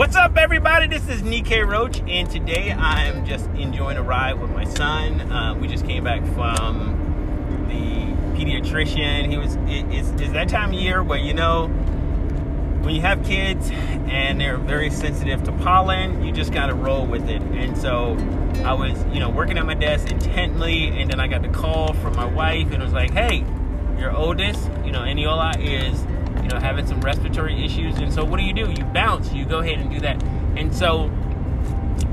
What's up, everybody? This is Nikkei Roach, and today I'm just enjoying a ride with my son. Uh, we just came back from the pediatrician. He was. It, it's, it's that time of year where you know when you have kids and they're very sensitive to pollen, you just gotta roll with it. And so I was, you know, working at my desk intently, and then I got the call from my wife, and it was like, "Hey, your oldest, you know, Eniola is." Know, having some respiratory issues. And so, what do you do? You bounce. You go ahead and do that. And so,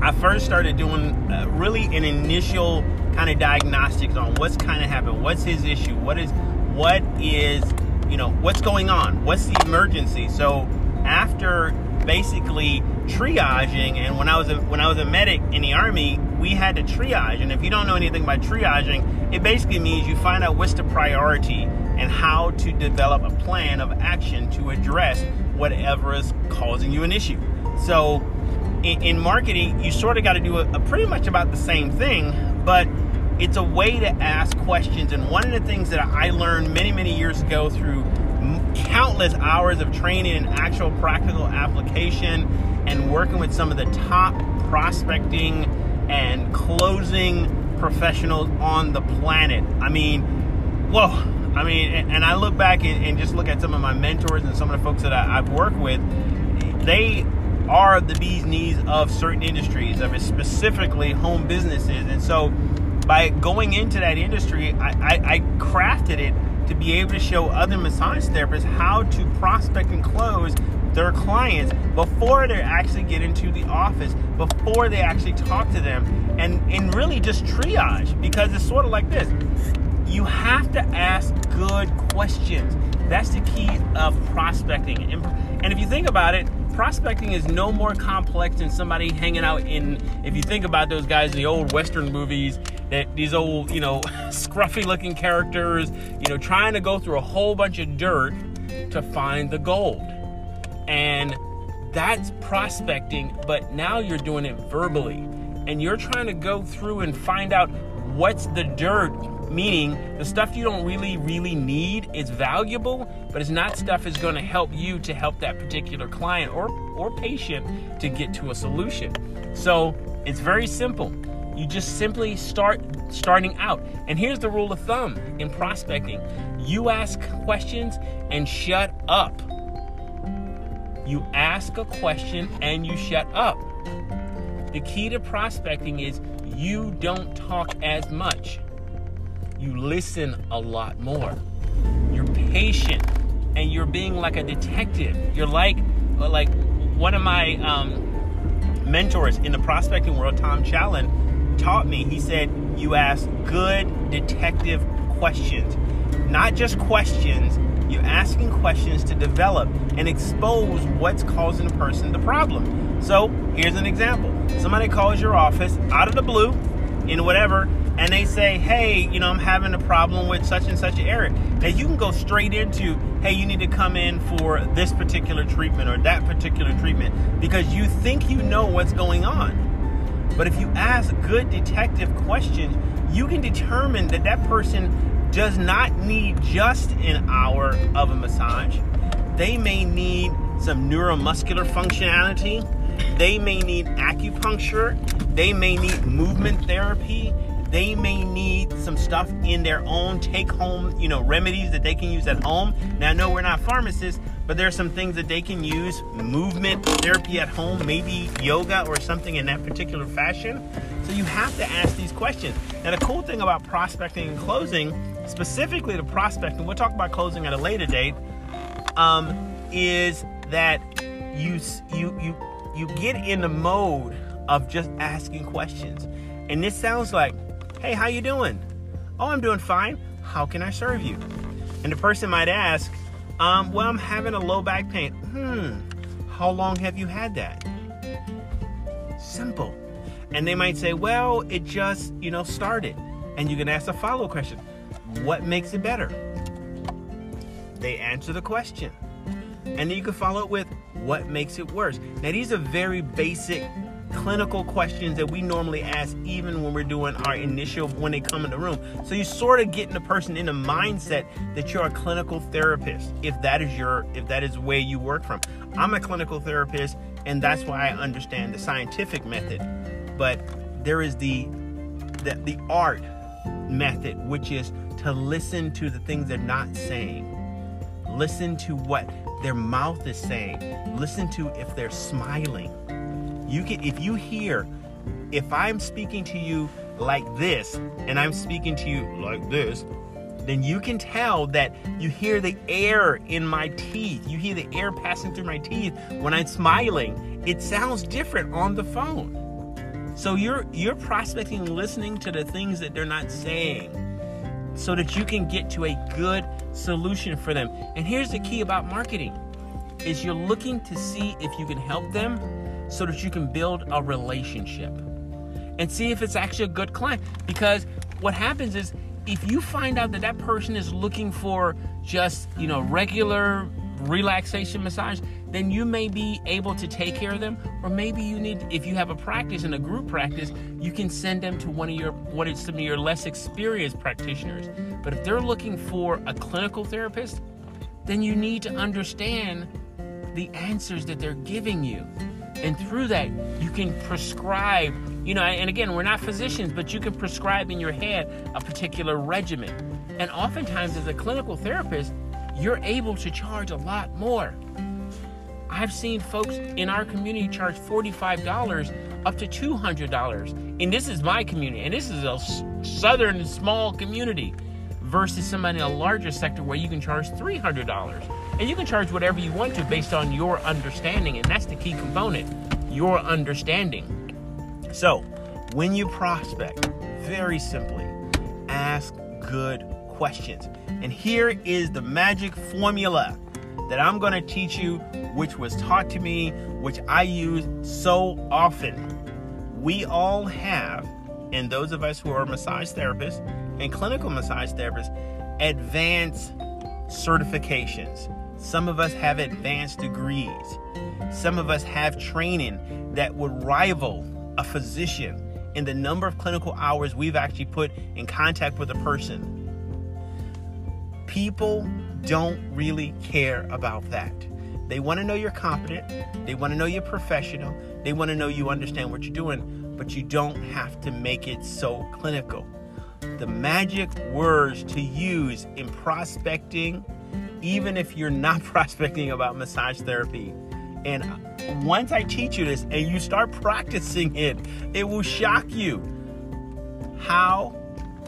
I first started doing uh, really an initial kind of diagnostics on what's kind of happened, what's his issue, what is, what is, you know, what's going on, what's the emergency. So, after basically triaging, and when I was a, when I was a medic in the army, we had to triage. And if you don't know anything about triaging, it basically means you find out what's the priority and how to develop a plan of action to address whatever is causing you an issue. So, in, in marketing, you sort of got to do a, a pretty much about the same thing, but it's a way to ask questions. And one of the things that I learned many, many years ago through countless hours of training and actual practical application and working with some of the top prospecting and closing professionals on the planet. I mean, whoa I mean, and I look back and, just look at some of my mentors and some of the folks that I, have worked with. They are the bee's knees of certain industries, of specifically home businesses. And so, by going into that industry, I, I, I crafted it to be able to show other massage therapists how to prospect and close their clients before they actually get into the office, before they actually talk to them, and, and really just triage because it's sort of like this you have to ask good questions. That's the key of prospecting. And if you think about it, prospecting is no more complex than somebody hanging out in, if you think about those guys in the old Western movies, that these old, you know, scruffy looking characters, you know, trying to go through a whole bunch of dirt to find the gold. And that's prospecting, but now you're doing it verbally. And you're trying to go through and find out what's the dirt meaning the stuff you don't really really need is valuable but it's not stuff that's going to help you to help that particular client or or patient to get to a solution. So it's very simple. You just simply start starting out. And here's the rule of thumb in prospecting. You ask questions and shut up. You ask a question and you shut up. The key to prospecting is you don't talk as much. You listen a lot more. You're patient and you're being like a detective. You're like like one of my um, mentors in the prospecting world, Tom Challen, taught me. He said, "You ask good detective questions, not just questions. You're asking questions to develop and expose what's causing the person the problem." So here's an example. Somebody calls your office out of the blue in whatever, and they say, hey, you know, I'm having a problem with such and such an area. Now you can go straight into, hey, you need to come in for this particular treatment or that particular treatment because you think you know what's going on. But if you ask good detective questions, you can determine that that person does not need just an hour of a massage. They may need some neuromuscular functionality they may need acupuncture, they may need movement therapy, they may need some stuff in their own take home, you know, remedies that they can use at home. Now, I know we're not pharmacists, but there are some things that they can use movement therapy at home, maybe yoga or something in that particular fashion. So you have to ask these questions. Now, the cool thing about prospecting and closing, specifically the prospecting, we'll talk about closing at a later date, um, is that you you you you get in the mode of just asking questions. And this sounds like, "Hey, how you doing?" "Oh, I'm doing fine. How can I serve you?" And the person might ask, um, "Well, I'm having a low back pain." "Hmm. How long have you had that?" Simple. And they might say, "Well, it just, you know, started." And you can ask a follow up question. What makes it better? They answer the question. And then you can follow it with what makes it worse. Now, these are very basic clinical questions that we normally ask even when we're doing our initial when they come in the room. So you sort of getting the person in a mindset that you're a clinical therapist if that is your if that is where you work from. I'm a clinical therapist and that's why I understand the scientific method. But there is the the, the art method, which is to listen to the things they're not saying. Listen to what their mouth is saying. Listen to if they're smiling. You can if you hear if I'm speaking to you like this and I'm speaking to you like this, then you can tell that you hear the air in my teeth. You hear the air passing through my teeth when I'm smiling. It sounds different on the phone. So you're you're prospecting listening to the things that they're not saying so that you can get to a good solution for them. And here's the key about marketing is you're looking to see if you can help them so that you can build a relationship and see if it's actually a good client because what happens is if you find out that that person is looking for just, you know, regular relaxation massage, then you may be able to take care of them. Or maybe you need, if you have a practice and a group practice, you can send them to one of your, what is some of your less experienced practitioners. But if they're looking for a clinical therapist, then you need to understand the answers that they're giving you. And through that, you can prescribe, you know, and again, we're not physicians, but you can prescribe in your head a particular regimen. And oftentimes, as a clinical therapist, you're able to charge a lot more. I've seen folks in our community charge $45 up to $200. And this is my community, and this is a southern small community versus somebody in a larger sector where you can charge $300. And you can charge whatever you want to based on your understanding, and that's the key component your understanding. So, when you prospect, very simply, ask good questions. And here is the magic formula that I'm going to teach you, which was taught to me, which I use so often. We all have, and those of us who are massage therapists and clinical massage therapists, advanced certifications. Some of us have advanced degrees. Some of us have training that would rival a physician in the number of clinical hours we've actually put in contact with a person people don't really care about that. They want to know you're competent, they want to know you're professional, they want to know you understand what you're doing, but you don't have to make it so clinical. The magic words to use in prospecting, even if you're not prospecting about massage therapy. And once I teach you this and you start practicing it, it will shock you how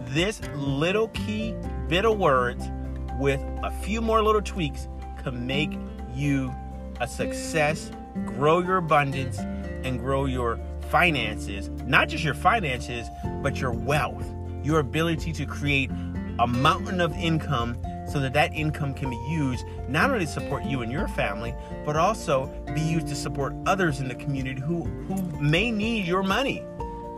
this little key bit of words with a few more little tweaks can make you a success, grow your abundance, and grow your finances. Not just your finances, but your wealth, your ability to create a mountain of income so that that income can be used not only to support you and your family, but also be used to support others in the community who, who may need your money.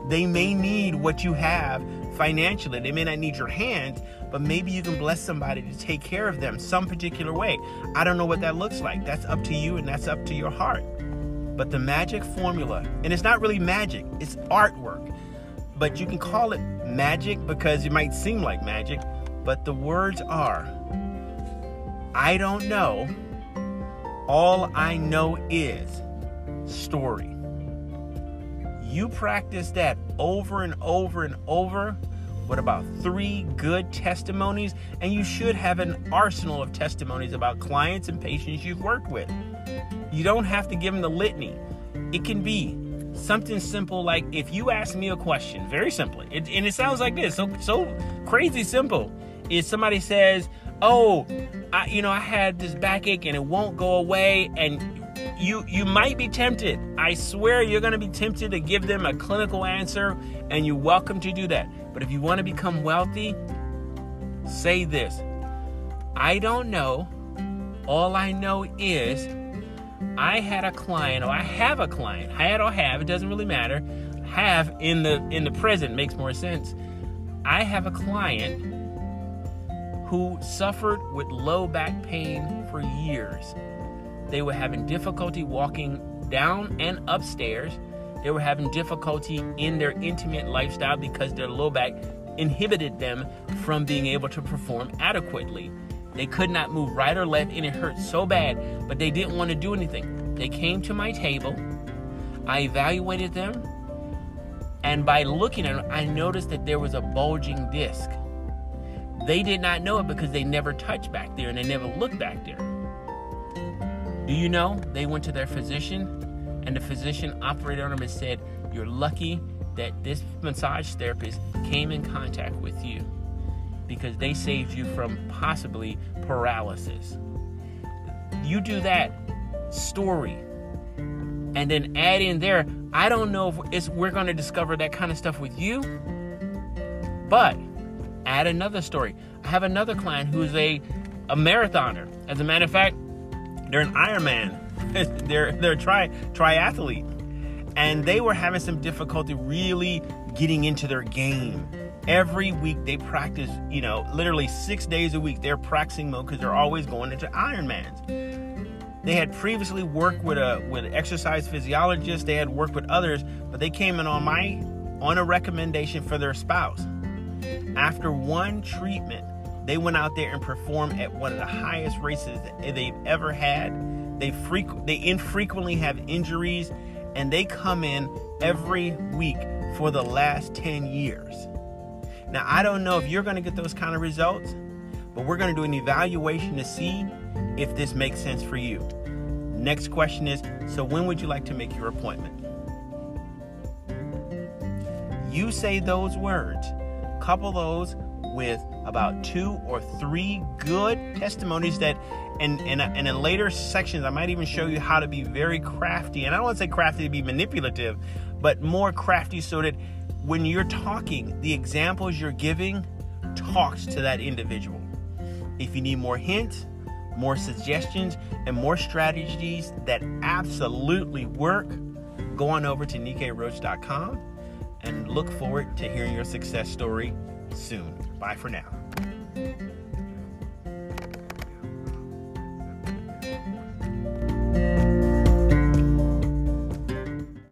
They may need what you have financially. They may not need your hand, but maybe you can bless somebody to take care of them some particular way. I don't know what that looks like. That's up to you and that's up to your heart. But the magic formula, and it's not really magic, it's artwork. But you can call it magic because it might seem like magic, but the words are I don't know. All I know is story you practice that over and over and over with about three good testimonies, and you should have an arsenal of testimonies about clients and patients you've worked with. You don't have to give them the litany. It can be something simple like if you ask me a question, very simply, it, and it sounds like this, so so crazy simple. Is somebody says, "Oh, I, you know, I had this backache and it won't go away," and you you might be tempted. I swear you're going to be tempted to give them a clinical answer and you're welcome to do that. But if you want to become wealthy, say this. I don't know. All I know is I had a client or I have a client. Had or have, it doesn't really matter. Have in the in the present makes more sense. I have a client who suffered with low back pain for years. They were having difficulty walking down and upstairs. They were having difficulty in their intimate lifestyle because their low back inhibited them from being able to perform adequately. They could not move right or left, and it hurt so bad, but they didn't want to do anything. They came to my table. I evaluated them. And by looking at them, I noticed that there was a bulging disc. They did not know it because they never touched back there and they never looked back there. Do you know? They went to their physician, and the physician operated on them and said, You're lucky that this massage therapist came in contact with you because they saved you from possibly paralysis. You do that story and then add in there, I don't know if it's, we're going to discover that kind of stuff with you, but add another story. I have another client who's a, a marathoner. As a matter of fact, they're an Ironman. they're they're a tri triathlete, and they were having some difficulty really getting into their game. Every week they practice, you know, literally six days a week. They're practicing mode because they're always going into Ironmans. They had previously worked with a with exercise physiologist. They had worked with others, but they came in on my on a recommendation for their spouse. After one treatment, they went out there and performed at one of the highest races they've ever had. They frequent they infrequently have injuries and they come in every week for the last 10 years. Now, I don't know if you're going to get those kind of results, but we're going to do an evaluation to see if this makes sense for you. Next question is so when would you like to make your appointment? You say those words, couple those with about two or three good testimonies that and, and, and in later sections i might even show you how to be very crafty. And i don't want to say crafty to be manipulative but more crafty so that when you're talking the examples you're giving talks to that individual. If you need more hints more suggestions and more strategies that absolutely work go on over to nikkeiroach.com and look forward to hearing your success story soon. Bye for now.